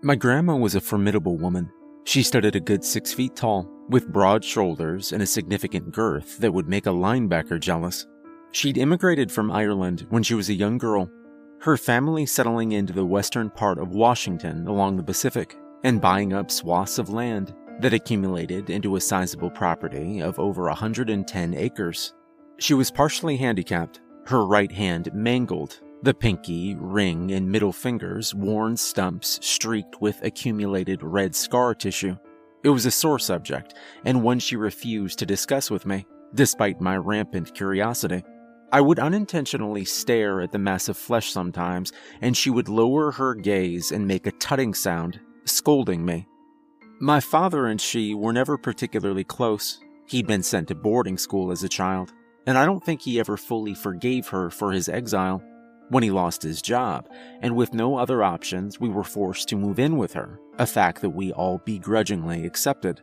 My grandma was a formidable woman. She stood at a good six feet tall, with broad shoulders and a significant girth that would make a linebacker jealous. She'd immigrated from Ireland when she was a young girl, her family settling into the western part of Washington along the Pacific and buying up swaths of land that accumulated into a sizable property of over 110 acres. She was partially handicapped, her right hand mangled, the pinky, ring, and middle fingers worn stumps streaked with accumulated red scar tissue. It was a sore subject, and one she refused to discuss with me, despite my rampant curiosity. I would unintentionally stare at the mass of flesh sometimes, and she would lower her gaze and make a tutting sound, scolding me. My father and she were never particularly close. He'd been sent to boarding school as a child, and I don't think he ever fully forgave her for his exile. When he lost his job, and with no other options, we were forced to move in with her, a fact that we all begrudgingly accepted.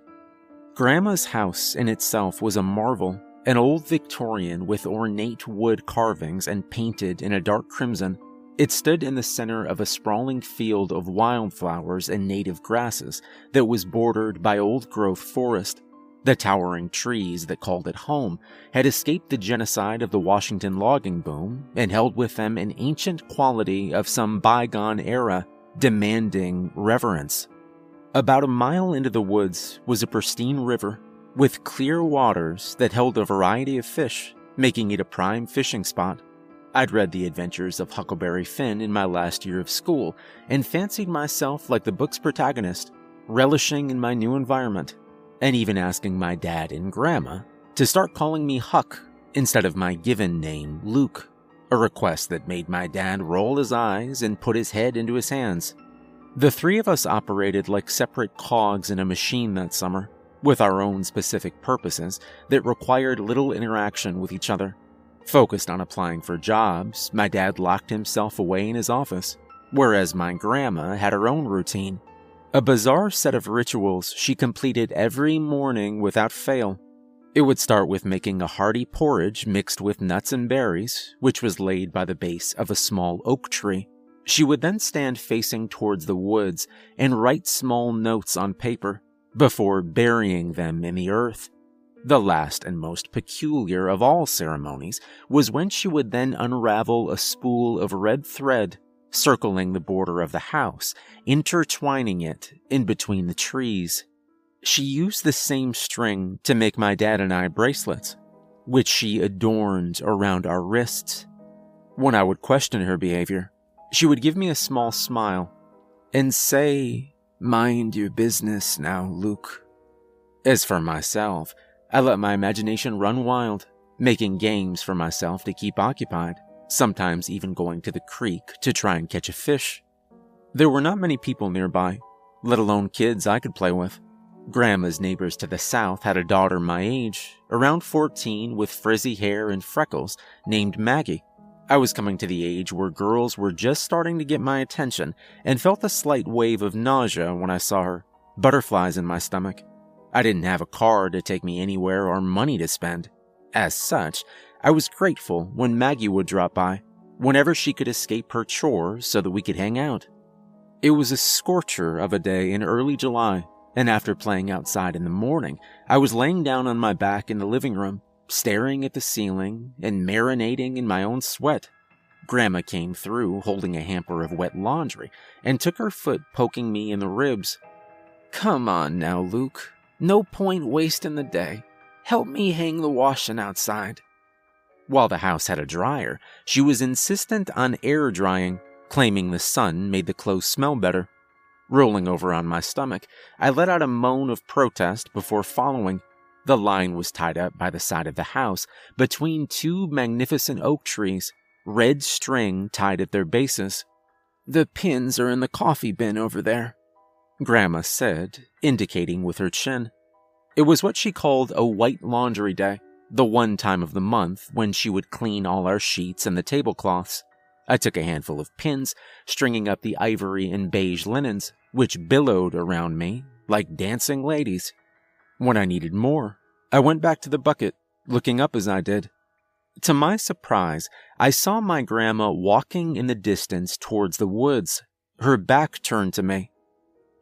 Grandma's house in itself was a marvel, an old Victorian with ornate wood carvings and painted in a dark crimson. It stood in the center of a sprawling field of wildflowers and native grasses that was bordered by old growth forest. The towering trees that called it home had escaped the genocide of the Washington logging boom and held with them an ancient quality of some bygone era demanding reverence. About a mile into the woods was a pristine river with clear waters that held a variety of fish, making it a prime fishing spot. I'd read the adventures of Huckleberry Finn in my last year of school and fancied myself like the book's protagonist, relishing in my new environment, and even asking my dad and grandma to start calling me Huck instead of my given name, Luke, a request that made my dad roll his eyes and put his head into his hands. The three of us operated like separate cogs in a machine that summer, with our own specific purposes that required little interaction with each other. Focused on applying for jobs, my dad locked himself away in his office, whereas my grandma had her own routine. A bizarre set of rituals she completed every morning without fail. It would start with making a hearty porridge mixed with nuts and berries, which was laid by the base of a small oak tree. She would then stand facing towards the woods and write small notes on paper, before burying them in the earth. The last and most peculiar of all ceremonies was when she would then unravel a spool of red thread circling the border of the house, intertwining it in between the trees. She used the same string to make my dad and I bracelets, which she adorned around our wrists. When I would question her behavior, she would give me a small smile and say Mind your business now, Luke. As for myself, I let my imagination run wild, making games for myself to keep occupied, sometimes even going to the creek to try and catch a fish. There were not many people nearby, let alone kids I could play with. Grandma's neighbors to the south had a daughter my age, around 14 with frizzy hair and freckles, named Maggie. I was coming to the age where girls were just starting to get my attention and felt a slight wave of nausea when I saw her, butterflies in my stomach. I didn't have a car to take me anywhere or money to spend. As such, I was grateful when Maggie would drop by, whenever she could escape her chores so that we could hang out. It was a scorcher of a day in early July, and after playing outside in the morning, I was laying down on my back in the living room staring at the ceiling and marinating in my own sweat. Grandma came through holding a hamper of wet laundry and took her foot poking me in the ribs. Come on now, Luke. No point wasting the day. Help me hang the washing outside. While the house had a dryer, she was insistent on air drying, claiming the sun made the clothes smell better. Rolling over on my stomach, I let out a moan of protest before following. The line was tied up by the side of the house between two magnificent oak trees, red string tied at their bases. The pins are in the coffee bin over there, Grandma said, indicating with her chin. It was what she called a white laundry day, the one time of the month when she would clean all our sheets and the tablecloths. I took a handful of pins, stringing up the ivory and beige linens, which billowed around me like dancing ladies. When I needed more, I went back to the bucket, looking up as I did. To my surprise, I saw my grandma walking in the distance towards the woods, her back turned to me.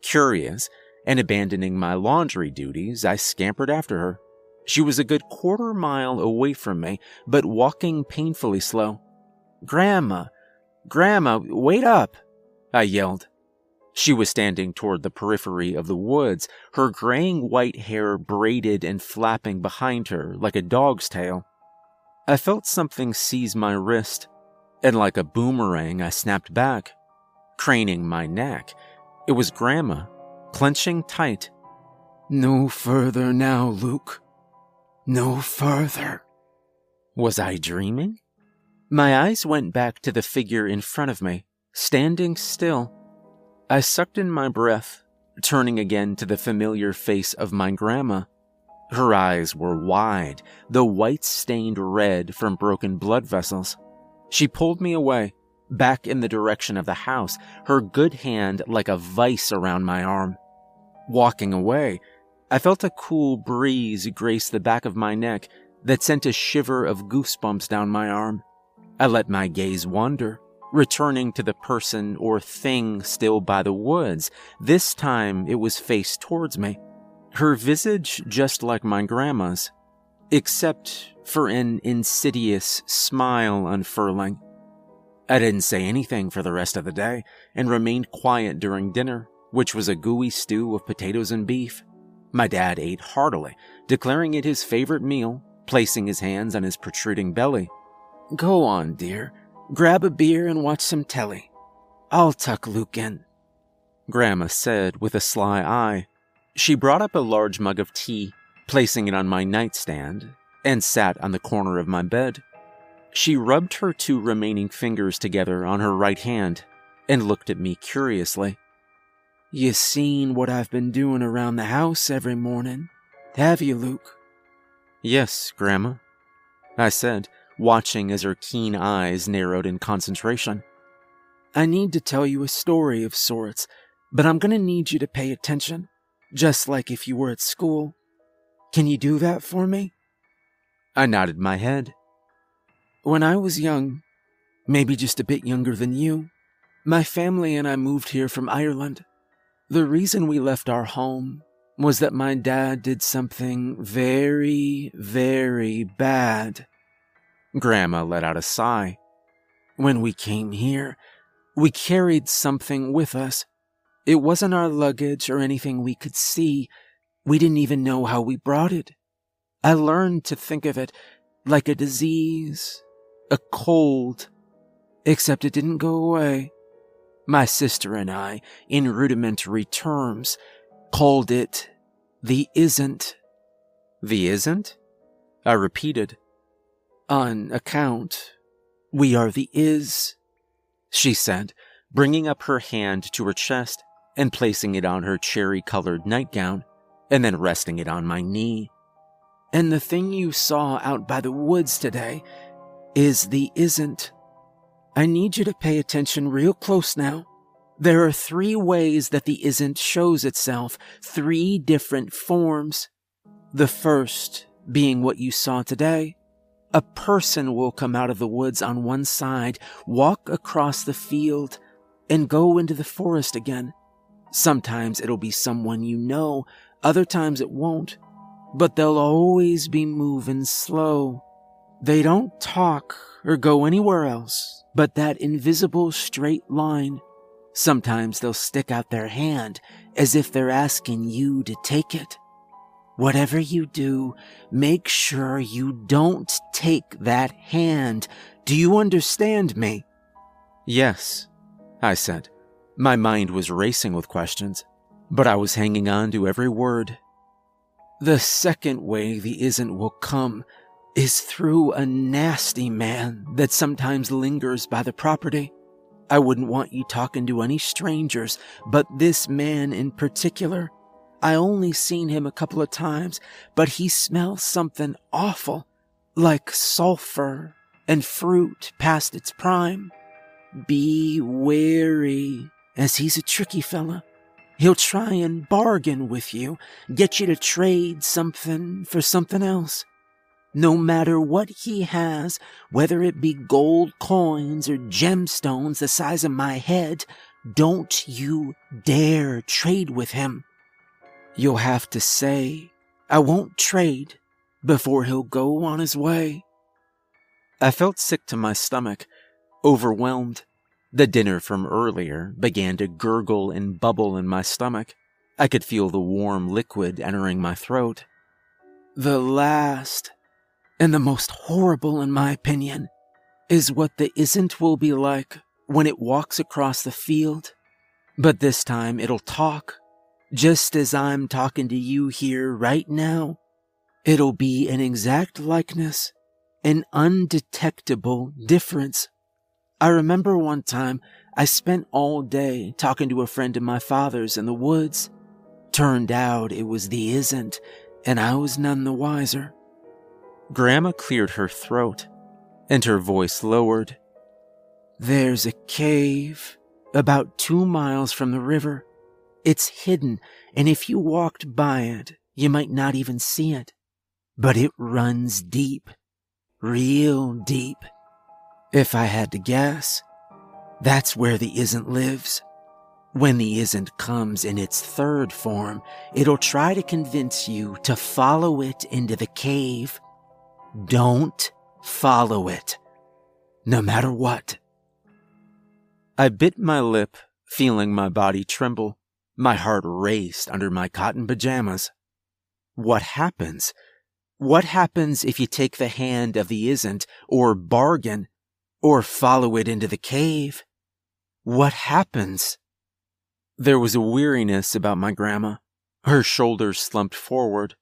Curious, and abandoning my laundry duties, I scampered after her. She was a good quarter mile away from me, but walking painfully slow. Grandma, Grandma, wait up! I yelled. She was standing toward the periphery of the woods, her graying white hair braided and flapping behind her like a dog's tail. I felt something seize my wrist, and like a boomerang, I snapped back, craning my neck. It was Grandma, clenching tight. No further now, Luke. No further. Was I dreaming? My eyes went back to the figure in front of me, standing still. I sucked in my breath, turning again to the familiar face of my grandma. Her eyes were wide, the whites stained red from broken blood vessels. She pulled me away, back in the direction of the house, her good hand like a vice around my arm. Walking away, I felt a cool breeze grace the back of my neck that sent a shiver of goosebumps down my arm. I let my gaze wander, returning to the person or thing still by the woods. This time it was faced towards me. Her visage just like my grandma's, except for an insidious smile unfurling. I didn't say anything for the rest of the day and remained quiet during dinner, which was a gooey stew of potatoes and beef. My dad ate heartily, declaring it his favorite meal, placing his hands on his protruding belly. Go on, dear. Grab a beer and watch some telly. I'll tuck Luke in. Grandma said with a sly eye. She brought up a large mug of tea, placing it on my nightstand, and sat on the corner of my bed. She rubbed her two remaining fingers together on her right hand and looked at me curiously. You seen what I've been doing around the house every morning, have you, Luke? Yes, Grandma, I said, watching as her keen eyes narrowed in concentration. I need to tell you a story of sorts, but I'm gonna need you to pay attention, just like if you were at school. Can you do that for me? I nodded my head. When I was young, maybe just a bit younger than you, my family and I moved here from Ireland. The reason we left our home was that my dad did something very, very bad. Grandma let out a sigh. When we came here, we carried something with us. It wasn't our luggage or anything we could see. We didn't even know how we brought it. I learned to think of it like a disease a cold, except it didn't go away. My sister and I, in rudimentary terms, called it the isn't. The isn't? I repeated. On account, we are the is, she said, bringing up her hand to her chest and placing it on her cherry colored nightgown, and then resting it on my knee. And the thing you saw out by the woods today is the isn't. I need you to pay attention real close now. There are three ways that the isn't shows itself, three different forms. The first being what you saw today. A person will come out of the woods on one side, walk across the field, and go into the forest again. Sometimes it'll be someone you know, other times it won't, but they'll always be moving slow. They don't talk or go anywhere else but that invisible straight line. Sometimes they'll stick out their hand as if they're asking you to take it. Whatever you do, make sure you don't take that hand. Do you understand me? Yes, I said. My mind was racing with questions, but I was hanging on to every word. The second way the isn't will come is through a nasty man that sometimes lingers by the property. I wouldn't want you talking to any strangers, but this man in particular. I only seen him a couple of times, but he smells something awful, like sulfur and fruit past its prime. Be wary, as he's a tricky fella. He'll try and bargain with you, get you to trade something for something else. No matter what he has, whether it be gold coins or gemstones the size of my head, Don't you dare trade with him. You'll have to say, I won't trade before he'll go on his way. I felt sick to my stomach, overwhelmed. The dinner from earlier began to gurgle and bubble in my stomach. I could feel the warm liquid entering my throat. The last, and the most horrible, in my opinion, is what the isn't will be like when it walks across the field. But this time it'll talk, just as I'm talking to you here right now. It'll be an exact likeness, an undetectable difference. I remember one time I spent all day talking to a friend of my father's in the woods. Turned out it was the isn't, and I was none the wiser. Grandma cleared her throat, and her voice lowered. There's a cave about two miles from the river. It's hidden, and if you walked by it, you might not even see it. But it runs deep, real deep. If I had to guess, that's where the isn't lives. When the isn't comes in its third form, it'll try to convince you to follow it into the cave. Don't follow it, no matter what. I bit my lip, feeling my body tremble. My heart raced under my cotton pajamas. What happens? What happens if you take the hand of the isn't, or bargain, or follow it into the cave? What happens? There was a weariness about my grandma. Her shoulders slumped forward.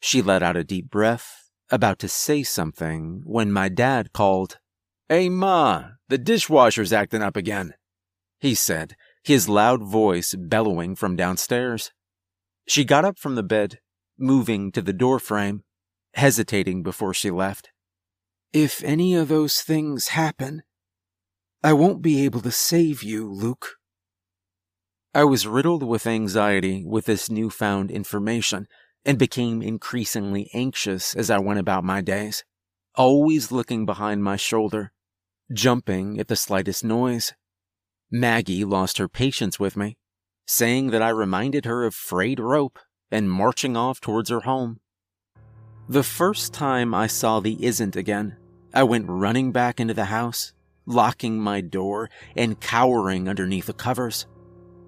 She let out a deep breath, about to say something, when my dad called. Hey, Ma, the dishwasher's acting up again, he said, his loud voice bellowing from downstairs. She got up from the bed, moving to the doorframe, hesitating before she left. If any of those things happen, I won't be able to save you, Luke. I was riddled with anxiety with this newfound information and became increasingly anxious as I went about my days, always looking behind my shoulder, jumping at the slightest noise. Maggie lost her patience with me, saying that I reminded her of frayed rope and marching off towards her home. The first time I saw the isn't again, I went running back into the house, locking my door and cowering underneath the covers.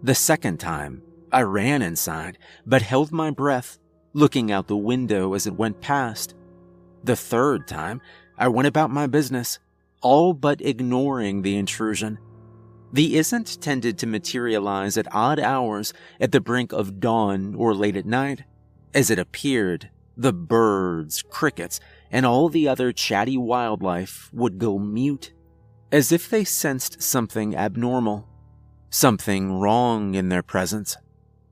The second time, I ran inside, but held my breath, looking out the window as it went past. The third time, I went about my business, all but ignoring the intrusion. The isn't tended to materialize at odd hours at the brink of dawn or late at night. As it appeared, the birds, crickets, and all the other chatty wildlife would go mute, as if they sensed something abnormal something wrong in their presence.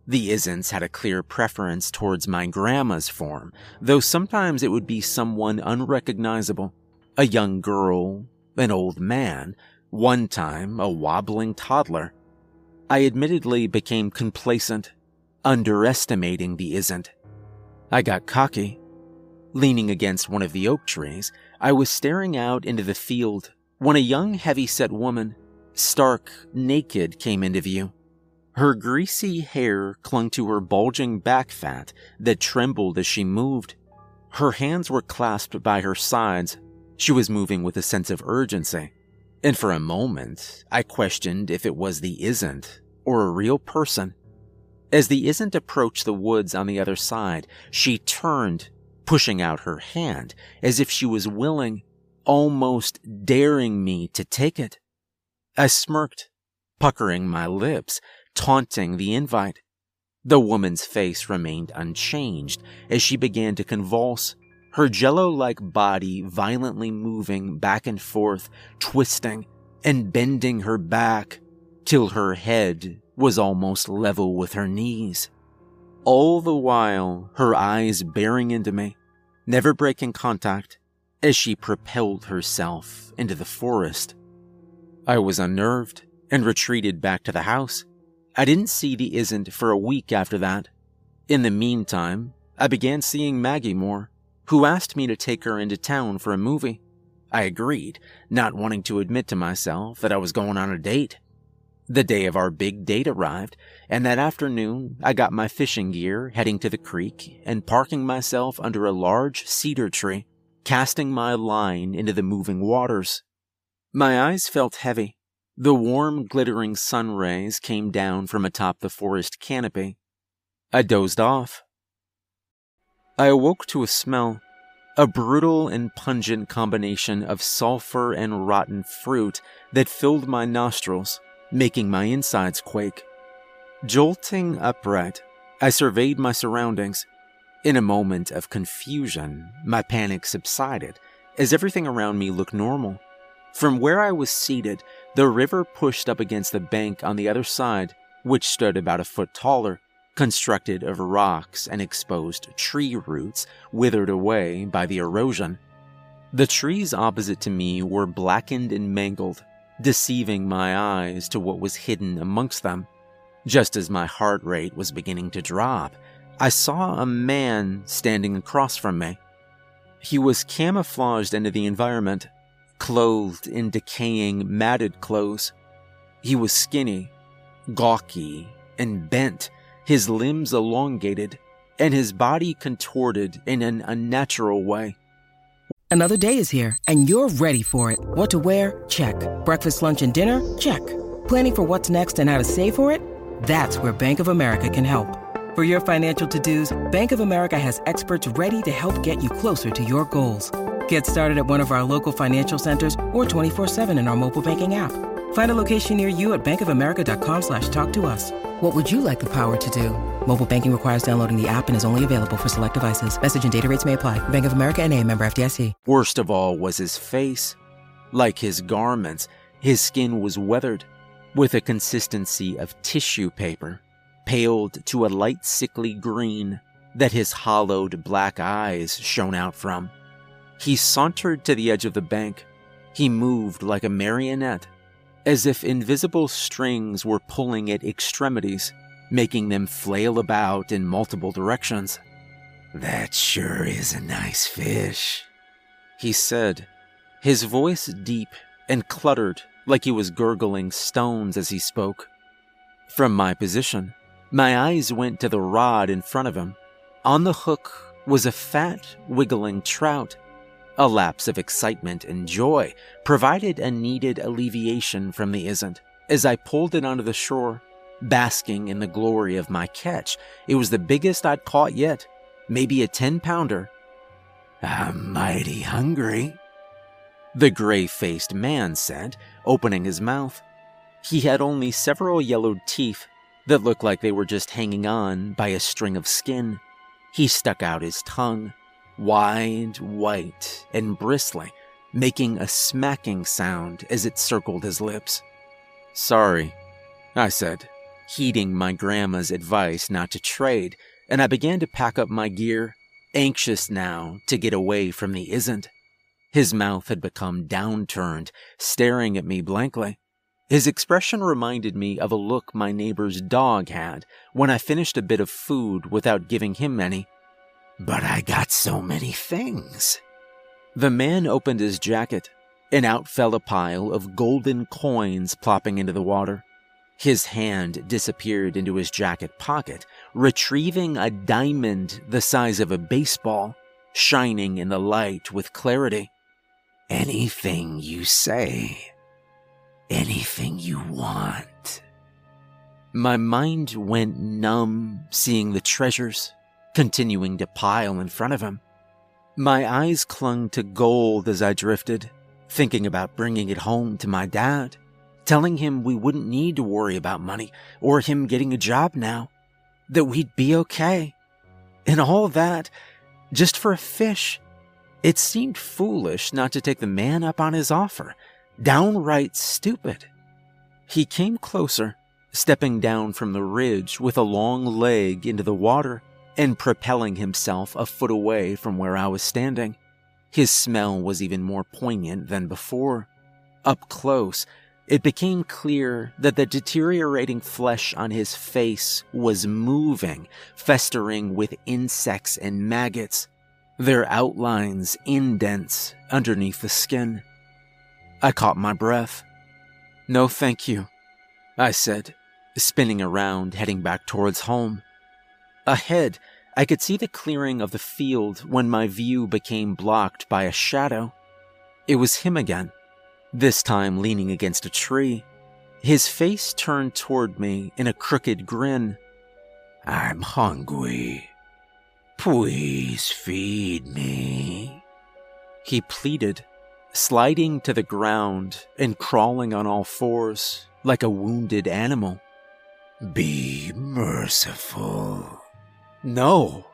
The Isnts had a clear preference towards my grandma's form, though sometimes it would be someone unrecognizable. A young girl, an old man, one time a wobbling toddler. I admittedly became complacent, underestimating the Isn't. I got cocky. Leaning against one of the oak trees, I was staring out into the field when a young heavy-set woman stark naked came into view. Her greasy hair clung to her bulging back fat that trembled as she moved. Her hands were clasped by her sides. She was moving with a sense of urgency. And for a moment, I questioned if it was the isn't or a real person. As the isn't approached the woods on the other side, she turned, pushing out her hand as if she was willing, almost daring me to take it. I smirked, puckering my lips, taunting the invite. The woman's face remained unchanged as she began to convulse, her jello like body violently moving back and forth, twisting and bending her back till her head was almost level with her knees. All the while, her eyes bearing into me, never breaking contact, as she propelled herself into the forest. I was unnerved and retreated back to the house. I didn't see the isn't for a week after that. In the meantime, I began seeing Maggie more, who asked me to take her into town for a movie. I agreed, not wanting to admit to myself that I was going on a date. The day of our big date arrived, and that afternoon I got my fishing gear, heading to the creek, and parking myself under a large cedar tree, casting my line into the moving waters. My eyes felt heavy. The warm, glittering sun rays came down from atop the forest canopy. I dozed off. I awoke to a smell, a brutal and pungent combination of sulfur and rotten fruit that filled my nostrils making my insides quake. Jolting upright, I surveyed my surroundings. In a moment of confusion, my panic subsided as everything around me looked normal. From where I was seated, the river pushed up against the bank on the other side, which stood about a foot taller, constructed of rocks and exposed tree roots withered away by the erosion. The trees opposite to me were blackened and mangled, deceiving my eyes to what was hidden amongst them. Just as my heart rate was beginning to drop, I saw a man standing across from me. He was camouflaged into the environment, clothed in decaying, matted clothes. He was skinny, gawky, and bent, his limbs elongated, and his body contorted in an unnatural way. Another day is here, and you're ready for it. What to wear? Check. Breakfast, lunch, and dinner? Check. Planning for what's next and how to save for it? That's where Bank of America can help. For your financial to-dos, Bank of America has experts ready to help get you closer to your goals. Get started at one of our local financial centers or 24-7 in our mobile banking app. Find a location near you at bankofamerica.com slash talk to us. What would you like the power to do? Mobile banking requires downloading the app and is only available for select devices. Message and data rates may apply. Bank of America and a member FDIC. Worst of all was his face. Like his garments, his skin was weathered with a consistency of tissue paper, paled to a light sickly green that his hollowed black eyes shone out from. He sauntered to the edge of the bank. He moved like a marionette as if invisible strings were pulling at extremities, making them flail about in multiple directions. That sure is a nice fish, he said, his voice deep and cluttered like he was gurgling stones as he spoke. From my position, my eyes went to the rod in front of him. On the hook was a fat, wiggling trout a lapse of excitement and joy provided a needed alleviation from the isn't as I pulled it onto the shore, basking in the glory of my catch. It was the biggest I'd caught yet, maybe a 10 pounder. I'm mighty hungry, the gray faced man said, opening his mouth. He had only several yellowed teeth that looked like they were just hanging on by a string of skin. He stuck out his tongue, wide, white, and bristling, making a smacking sound as it circled his lips. Sorry, I said, heeding my grandma's advice not to trade, and I began to pack up my gear, anxious now to get away from the isn't. His mouth had become downturned, staring at me blankly. His expression reminded me of a look my neighbor's dog had when I finished a bit of food without giving him any but I got so many things. The man opened his jacket, and out fell a pile of golden coins plopping into the water. His hand disappeared into his jacket pocket, retrieving a diamond the size of a baseball, shining in the light with clarity. Anything you say, anything you want. My mind went numb seeing the treasures continuing to pile in front of him. My eyes clung to gold as I drifted, thinking about bringing it home to my dad, telling him we wouldn't need to worry about money or him getting a job now, that we'd be okay. And all that just for a fish. It seemed foolish not to take the man up on his offer, downright stupid. He came closer, stepping down from the ridge with a long leg into the water and propelling himself a foot away from where I was standing. His smell was even more poignant than before. Up close, it became clear that the deteriorating flesh on his face was moving, festering with insects and maggots, their outlines indents underneath the skin. I caught my breath. No, thank you. I said, spinning around, heading back towards home. Ahead, I could see the clearing of the field when my view became blocked by a shadow. It was him again, this time leaning against a tree. His face turned toward me in a crooked grin. I'm hungry. Please feed me. He pleaded, sliding to the ground and crawling on all fours like a wounded animal. Be merciful. No,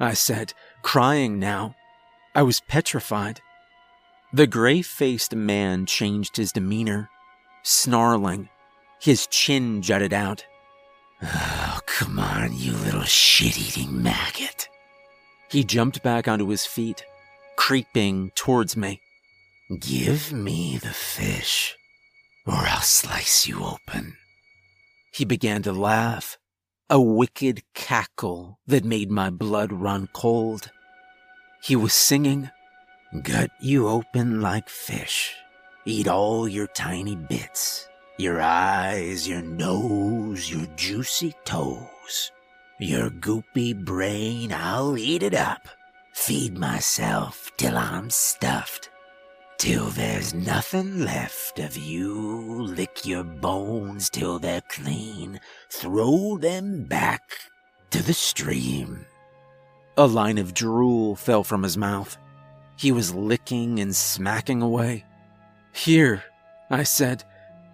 I said, crying now. I was petrified. The gray faced man changed his demeanor, snarling. His chin jutted out. Oh, come on, you little shit eating maggot. He jumped back onto his feet, creeping towards me. Give me the fish, or I'll slice you open. He began to laugh, a wicked cackle that made my blood run cold. He was singing, Gut you open like fish, eat all your tiny bits, your eyes, your nose, your juicy toes, your goopy brain, I'll eat it up, feed myself till I'm stuffed. Till there's nothing left of you, lick your bones till they're clean, throw them back to the stream. A line of drool fell from his mouth. He was licking and smacking away. Here, I said,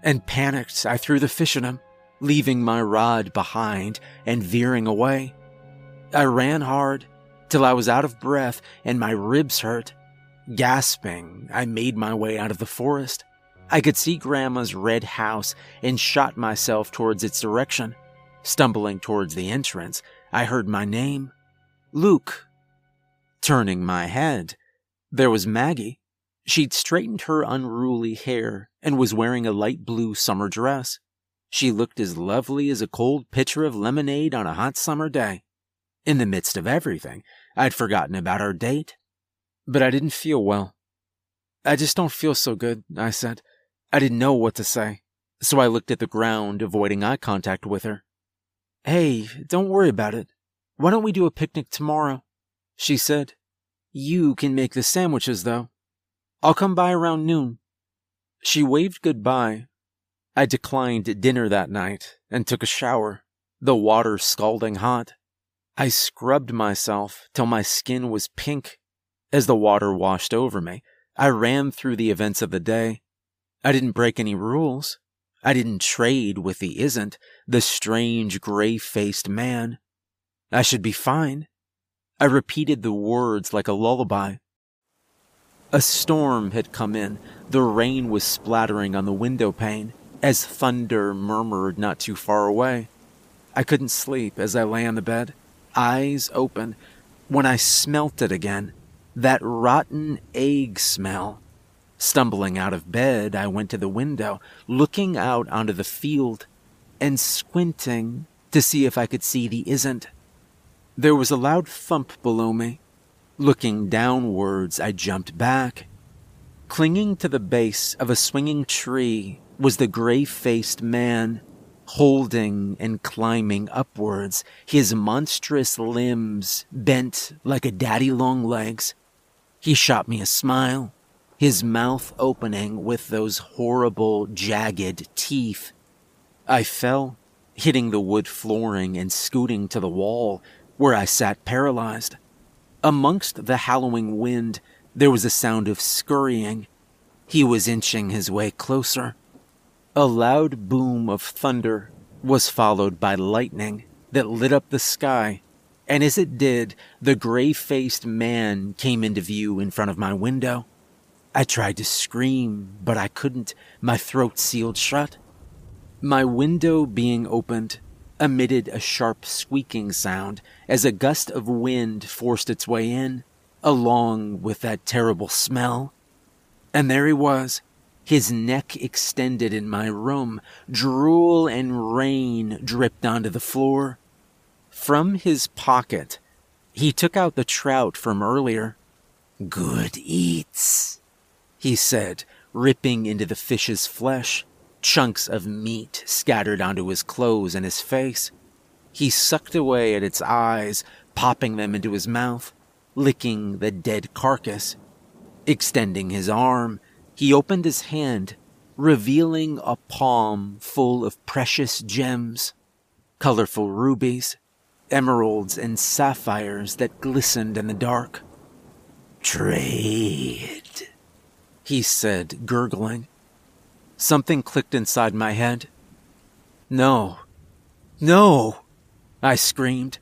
and panicked, I threw the fish at him, leaving my rod behind and veering away. I ran hard till I was out of breath and my ribs hurt. Gasping, I made my way out of the forest. I could see Grandma's red house and shot myself towards its direction. Stumbling towards the entrance, I heard my name Luke. Turning my head, there was Maggie. She'd straightened her unruly hair and was wearing a light blue summer dress. She looked as lovely as a cold pitcher of lemonade on a hot summer day. In the midst of everything, I'd forgotten about our date but I didn't feel well. I just don't feel so good, I said. I didn't know what to say, so I looked at the ground, avoiding eye contact with her. Hey, don't worry about it. Why don't we do a picnic tomorrow? She said. You can make the sandwiches, though. I'll come by around noon. She waved goodbye. I declined dinner that night and took a shower, the water scalding hot. I scrubbed myself till my skin was pink as the water washed over me, I ran through the events of the day. I didn't break any rules. I didn't trade with the isn't, the strange gray faced man. I should be fine. I repeated the words like a lullaby. A storm had come in. The rain was splattering on the window pane as thunder murmured not too far away. I couldn't sleep as I lay on the bed, eyes open, when I smelt it again that rotten egg smell. Stumbling out of bed, I went to the window, looking out onto the field and squinting to see if I could see the isn't. There was a loud thump below me. Looking downwards, I jumped back. Clinging to the base of a swinging tree was the gray faced man, holding and climbing upwards, his monstrous limbs bent like a daddy long legs. He shot me a smile, his mouth opening with those horrible, jagged teeth. I fell, hitting the wood flooring and scooting to the wall, where I sat paralyzed. Amongst the howling wind, there was a sound of scurrying. He was inching his way closer. A loud boom of thunder was followed by lightning that lit up the sky and as it did, the gray faced man came into view in front of my window. I tried to scream, but I couldn't, my throat sealed shut. My window being opened emitted a sharp squeaking sound as a gust of wind forced its way in, along with that terrible smell. And there he was, his neck extended in my room, drool and rain dripped onto the floor. From his pocket, he took out the trout from earlier. Good eats, he said, ripping into the fish's flesh, chunks of meat scattered onto his clothes and his face. He sucked away at its eyes, popping them into his mouth, licking the dead carcass. Extending his arm, he opened his hand, revealing a palm full of precious gems, colorful rubies, emeralds, and sapphires that glistened in the dark. Trade, he said, gurgling. Something clicked inside my head. No. No! I screamed.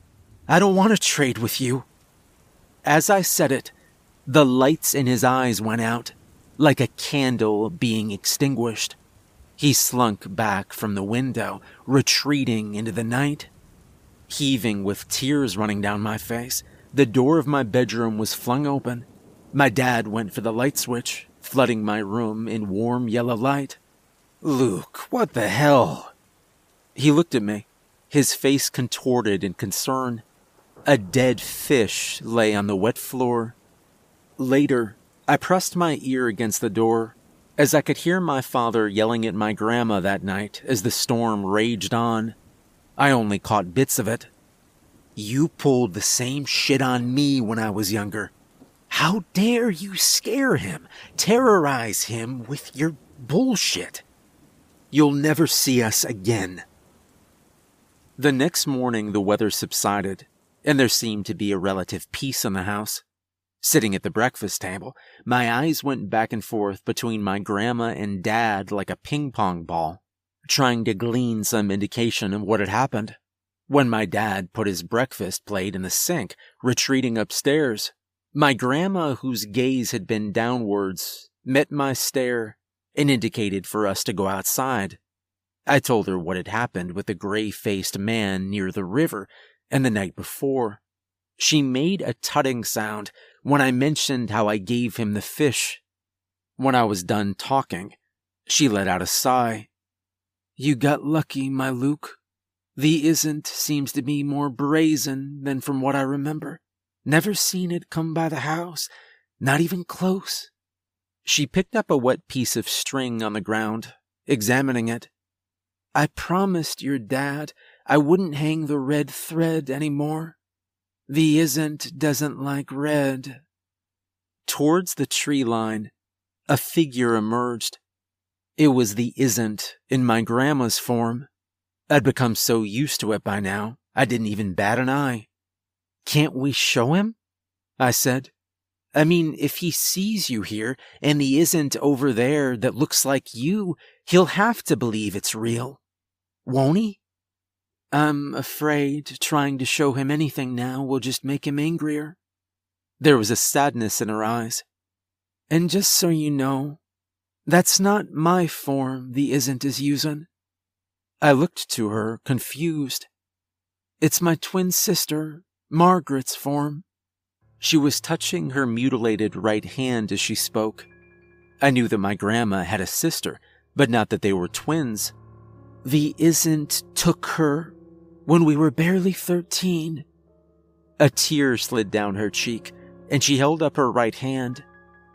I don't want to trade with you. As I said it, the lights in his eyes went out, like a candle being extinguished. He slunk back from the window, retreating into the night. Heaving with tears running down my face, the door of my bedroom was flung open. My dad went for the light switch, flooding my room in warm yellow light. Luke, what the hell? He looked at me, his face contorted in concern. A dead fish lay on the wet floor. Later, I pressed my ear against the door as I could hear my father yelling at my grandma that night as the storm raged on. I only caught bits of it. You pulled the same shit on me when I was younger. How dare you scare him, terrorize him with your bullshit? You'll never see us again. The next morning, the weather subsided, and there seemed to be a relative peace in the house. Sitting at the breakfast table, my eyes went back and forth between my grandma and dad like a ping pong ball, trying to glean some indication of what had happened. When my dad put his breakfast plate in the sink, retreating upstairs, my grandma, whose gaze had been downwards, met my stare and indicated for us to go outside. I told her what had happened with the gray faced man near the river and the night before. She made a tutting sound when I mentioned how I gave him the fish. When I was done talking, she let out a sigh. You got lucky, my Luke. The isn't seems to be more brazen than from what I remember. Never seen it come by the house, not even close. She picked up a wet piece of string on the ground, examining it. I promised your dad I wouldn't hang the red thread any more. The isn't doesn't like red. Towards the tree line, a figure emerged. It was the isn't in my grandma's form. I'd become so used to it by now, I didn't even bat an eye. Can't we show him? I said. I mean, if he sees you here and he isn't over there that looks like you, he'll have to believe it's real. Won't he? I'm afraid trying to show him anything now will just make him angrier. There was a sadness in her eyes. And just so you know, that's not my form the isn't is using. I looked to her, confused. It's my twin sister, Margaret's form. She was touching her mutilated right hand as she spoke. I knew that my grandma had a sister, but not that they were twins. The isn't took her when we were barely 13. A tear slid down her cheek, and she held up her right hand,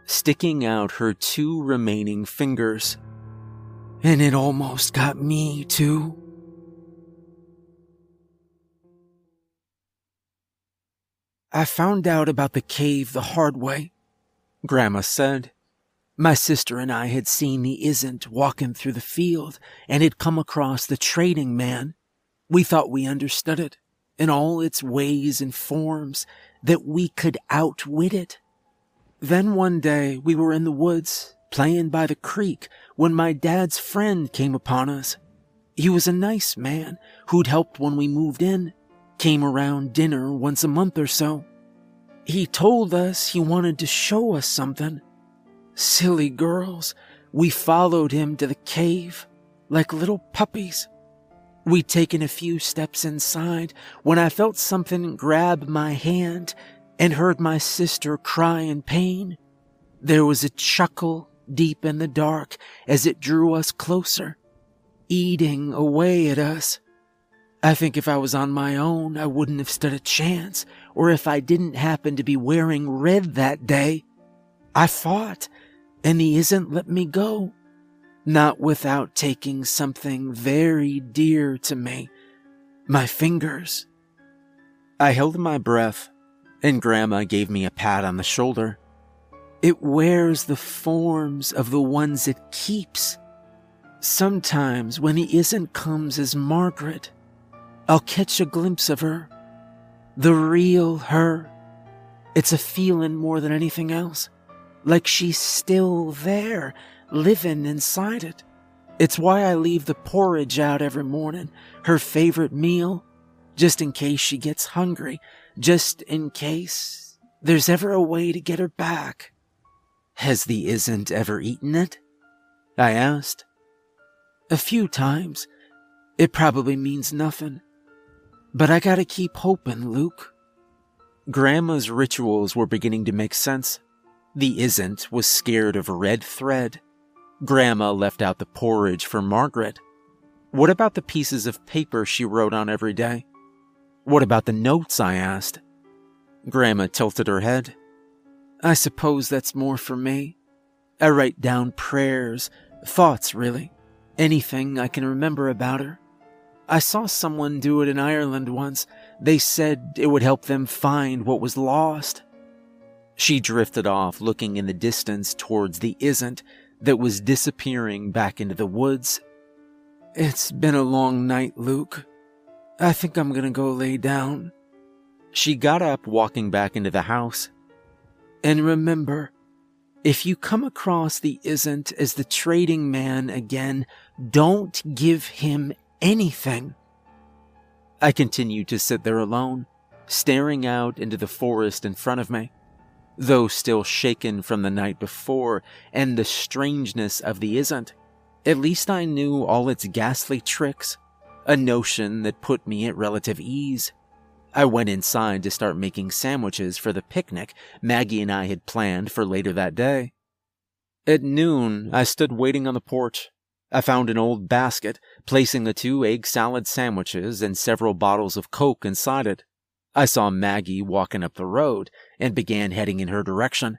sticking out her two remaining fingers. And it almost got me, too. I found out about the cave the hard way, Grandma said. My sister and I had seen the Isn't walking through the field and had come across the trading man. We thought we understood it in all its ways and forms, that we could outwit it. Then one day we were in the woods playing by the creek when my dad's friend came upon us. He was a nice man who'd helped when we moved in, came around dinner once a month or so. He told us he wanted to show us something. Silly girls, we followed him to the cave like little puppies. We'd taken a few steps inside when I felt something grab my hand and heard my sister cry in pain. There was a chuckle deep in the dark as it drew us closer, eating away at us. I think if I was on my own, I wouldn't have stood a chance, or if I didn't happen to be wearing red that day. I fought, and he isn't let me go. not without taking something very dear to me my fingers. I held my breath, and Grandma gave me a pat on the shoulder. It wears the forms of the ones it keeps. Sometimes, when he isn't comes as Margaret, I'll catch a glimpse of her. The real her. It's a feeling more than anything else. Like she's still there, living inside it. It's why I leave the porridge out every morning, her favorite meal, just in case she gets hungry, just in case there's ever a way to get her back. Has the isn't ever eaten it? I asked. A few times. It probably means nothing. But I gotta keep hoping, Luke. Grandma's rituals were beginning to make sense. The isn't was scared of red thread. Grandma left out the porridge for Margaret. What about the pieces of paper she wrote on every day? What about the notes? I asked. Grandma tilted her head. I suppose that's more for me. I write down prayers, thoughts, really. Anything I can remember about her. I saw someone do it in Ireland once. They said it would help them find what was lost. She drifted off, looking in the distance towards the isn't that was disappearing back into the woods. It's been a long night, Luke. I think I'm gonna go lay down. She got up, walking back into the house. And remember, if you come across the isn't as the trading man again, don't give him anything. I continued to sit there alone, staring out into the forest in front of me. Though still shaken from the night before and the strangeness of the isn't, at least I knew all its ghastly tricks, a notion that put me at relative ease. I went inside to start making sandwiches for the picnic Maggie and I had planned for later that day. At noon, I stood waiting on the porch, I found an old basket, placing the two egg salad sandwiches and several bottles of Coke inside it. I saw Maggie walking up the road and began heading in her direction.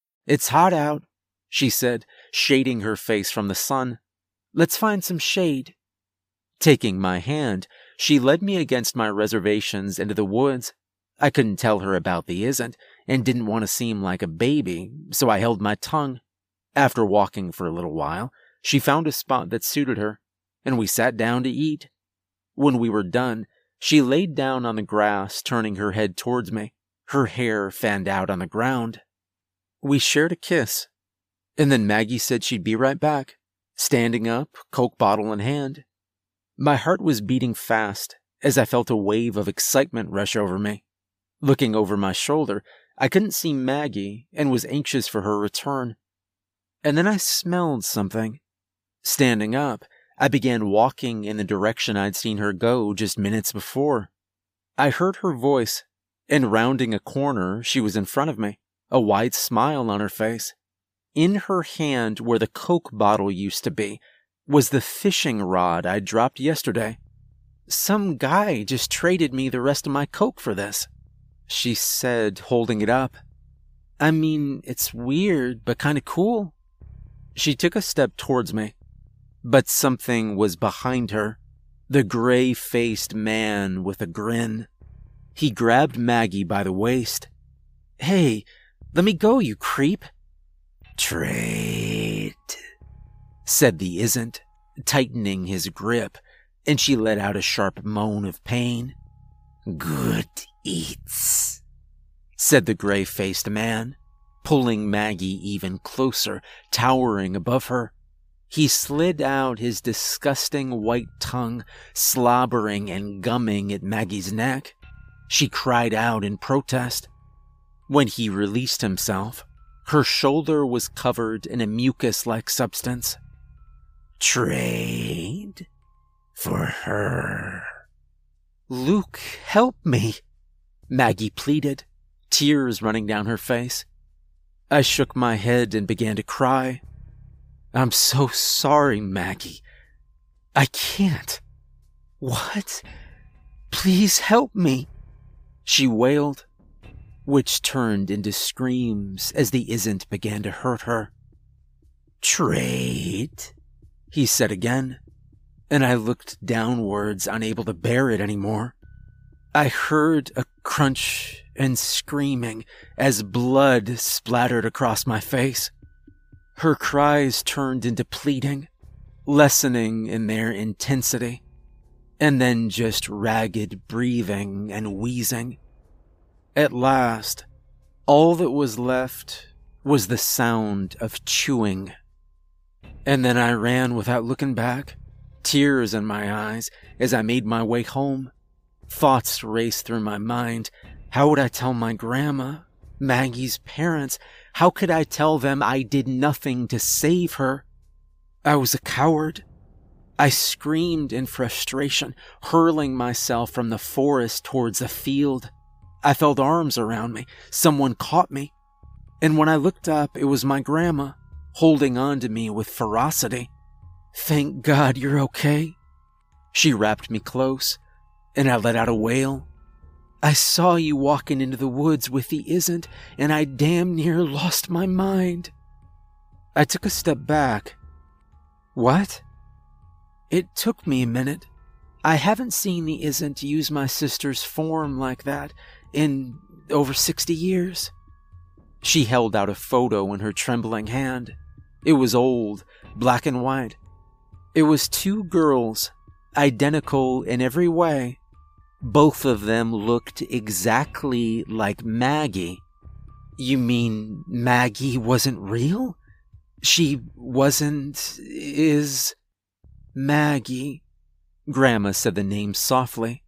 It's hot out, she said, shading her face from the sun. Let's find some shade. Taking my hand, she led me against my reservations into the woods. I couldn't tell her about the isn't and didn't want to seem like a baby, so I held my tongue. After walking for a little while, she found a spot that suited her, and we sat down to eat. When we were done, she laid down on the grass, turning her head towards me, her hair fanned out on the ground. We shared a kiss, and then Maggie said she'd be right back, standing up, Coke bottle in hand. My heart was beating fast as I felt a wave of excitement rush over me. Looking over my shoulder, I couldn't see Maggie and was anxious for her return. And then I smelled something. Standing up, I began walking in the direction I'd seen her go just minutes before. I heard her voice, and rounding a corner, she was in front of me a wide smile on her face. In her hand, where the Coke bottle used to be, was the fishing rod I dropped yesterday. Some guy just traded me the rest of my Coke for this, she said, holding it up. I mean, it's weird, but kind of cool. She took a step towards me, but something was behind her. The gray faced man with a grin. He grabbed Maggie by the waist. Hey, let me go, you creep. Trade, said the isn't, tightening his grip, and she let out a sharp moan of pain. Good eats, said the gray faced man, pulling Maggie even closer, towering above her. He slid out his disgusting white tongue, slobbering and gumming at Maggie's neck. She cried out in protest. When he released himself, her shoulder was covered in a mucus like substance. Trade for her. Luke, help me, Maggie pleaded, tears running down her face. I shook my head and began to cry. I'm so sorry, Maggie. I can't. What? Please help me, she wailed, which turned into screams as the isn't began to hurt her. Trade, he said again, and I looked downwards, unable to bear it anymore. I heard a crunch and screaming as blood splattered across my face. Her cries turned into pleading, lessening in their intensity, and then just ragged breathing and wheezing. At last, all that was left was the sound of chewing. And then I ran without looking back, tears in my eyes as I made my way home. Thoughts raced through my mind. How would I tell my grandma? Maggie's parents? How could I tell them I did nothing to save her? I was a coward. I screamed in frustration, hurling myself from the forest towards the field. I felt arms around me. Someone caught me. And when I looked up, it was my grandma, holding on to me with ferocity. Thank God you're okay. She wrapped me close, and I let out a wail. I saw you walking into the woods with the isn't, and I damn near lost my mind. I took a step back. What? It took me a minute. I haven't seen the isn't use my sister's form like that in over 60 years. She held out a photo in her trembling hand. It was old, black and white. It was two girls, identical in every way, both of them looked exactly like Maggie. You mean Maggie wasn't real? She wasn't. is. Maggie. Grandma said the name softly.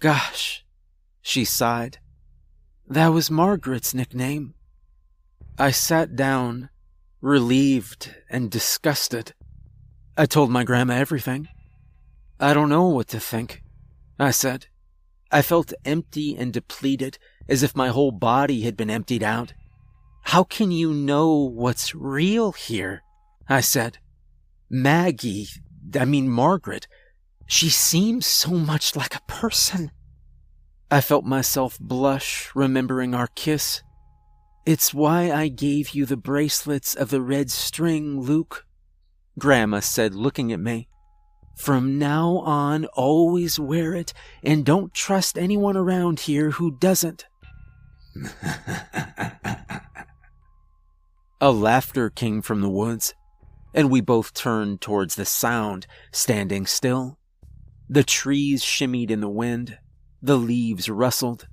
Gosh, she sighed. That was Margaret's nickname. I sat down, relieved and disgusted. I told my grandma everything. I don't know what to think. I said. I felt empty and depleted, as if my whole body had been emptied out. How can you know what's real here? I said. Maggie, I mean Margaret, she seems so much like a person. I felt myself blush, remembering our kiss. It's why I gave you the bracelets of the red string, Luke, Grandma said, looking at me. From now on, always wear it, and don't trust anyone around here who doesn't. A laughter came from the woods, and we both turned towards the sound, standing still. The trees shimmied in the wind, the leaves rustled.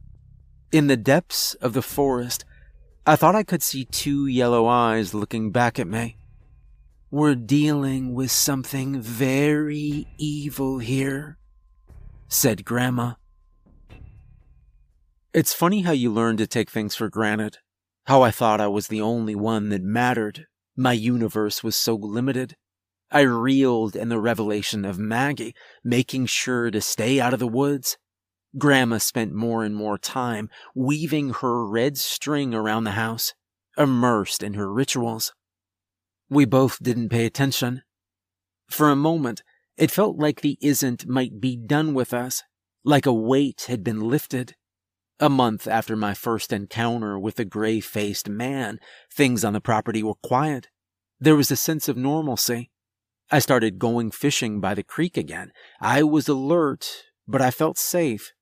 In the depths of the forest, I thought I could see two yellow eyes looking back at me. We're dealing with something very evil here, said Grandma. It's funny how you learn to take things for granted. How I thought I was the only one that mattered. My universe was so limited. I reeled in the revelation of Maggie, making sure to stay out of the woods. Grandma spent more and more time weaving her red string around the house, immersed in her rituals. We both didn't pay attention. For a moment, it felt like the isn't might be done with us, like a weight had been lifted. A month after my first encounter with the gray faced man, things on the property were quiet. There was a sense of normalcy. I started going fishing by the creek again. I was alert, but I felt safe.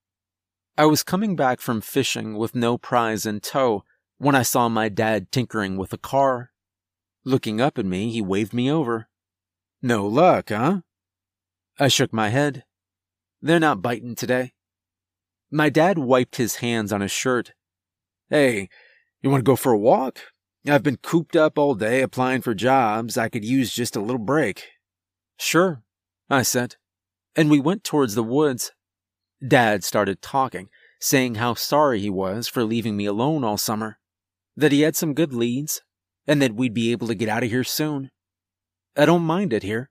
I was coming back from fishing with no prize in tow when I saw my dad tinkering with a car Looking up at me, he waved me over. No luck, huh? I shook my head. They're not biting today. My dad wiped his hands on his shirt. Hey, you want to go for a walk? I've been cooped up all day applying for jobs. I could use just a little break. Sure, I said. And we went towards the woods. Dad started talking, saying how sorry he was for leaving me alone all summer, that he had some good leads, and that we'd be able to get out of here soon. I don't mind it here.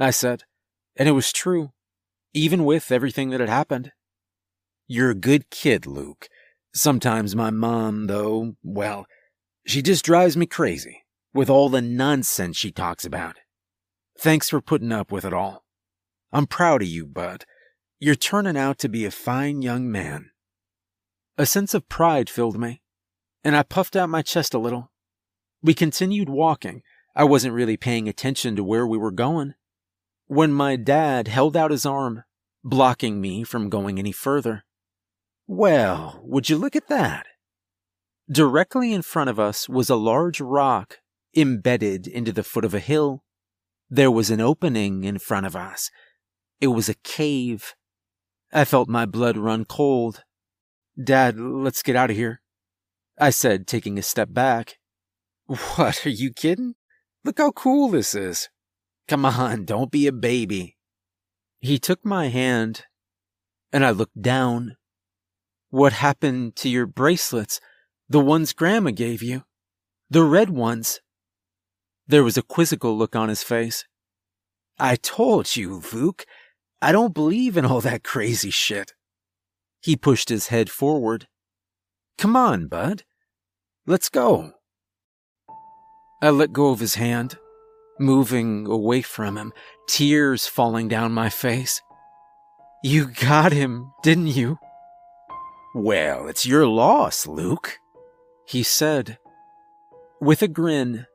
I said, and it was true, even with everything that had happened. You're a good kid, Luke. Sometimes my mom, though, well, she just drives me crazy with all the nonsense she talks about. Thanks for putting up with it all. I'm proud of you, Bud. You're turning out to be a fine young man. A sense of pride filled me, and I puffed out my chest a little. We continued walking. I wasn't really paying attention to where we were going. When my dad held out his arm, blocking me from going any further. Well, would you look at that? Directly in front of us was a large rock embedded into the foot of a hill. There was an opening in front of us. It was a cave. I felt my blood run cold. Dad, let's get out of here. I said, taking a step back. What, are you kidding? Look how cool this is. Come on, don't be a baby. He took my hand, and I looked down. What happened to your bracelets? The ones Grandma gave you? The red ones? There was a quizzical look on his face. I told you, Luke. I don't believe in all that crazy shit. He pushed his head forward. Come on, bud. Let's go. I let go of his hand, moving away from him, tears falling down my face. You got him, didn't you? Well, it's your loss, Luke, he said. With a grin,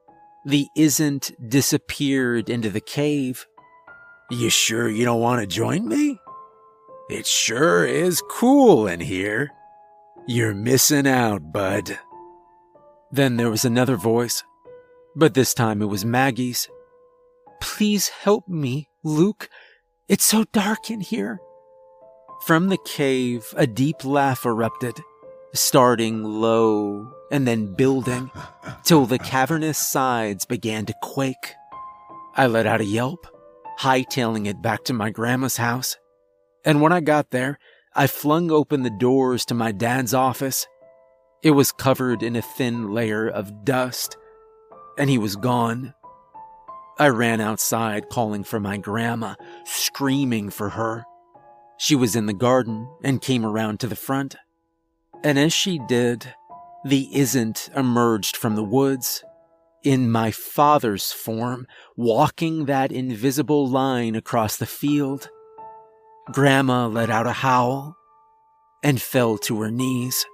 the isn't disappeared into the cave. You sure you don't want to join me? It sure is cool in here. You're missing out, bud. Then there was another voice, but this time it was Maggie's. Please help me, Luke. It's so dark in here. From the cave, a deep laugh erupted, starting low and then building till the cavernous sides began to quake. I let out a yelp, hightailing it back to my grandma's house. And when I got there, I flung open the doors to my dad's office. It was covered in a thin layer of dust, and he was gone. I ran outside calling for my grandma, screaming for her. She was in the garden and came around to the front. And as she did, the isn't emerged from the woods in my father's form, walking that invisible line across the field. Grandma let out a howl and fell to her knees.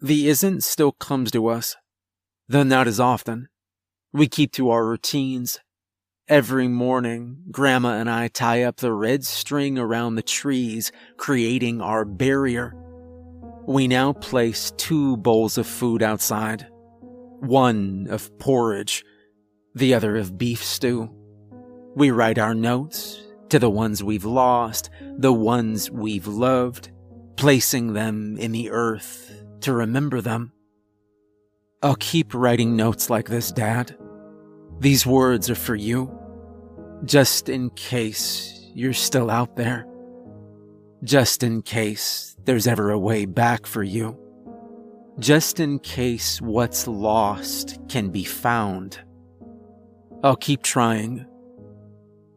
The isn't still comes to us, though not as often. We keep to our routines. Every morning, Grandma and I tie up the red string around the trees, creating our barrier. We now place two bowls of food outside one of porridge, the other of beef stew. We write our notes to the ones we've lost, the ones we've loved, placing them in the earth to remember them. I'll keep writing notes like this, Dad. These words are for you, just in case you're still out there. Just in case there's ever a way back for you. Just in case what's lost can be found. I'll keep trying.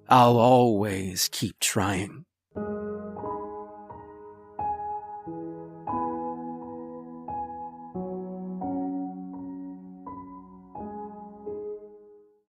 I'll always keep trying.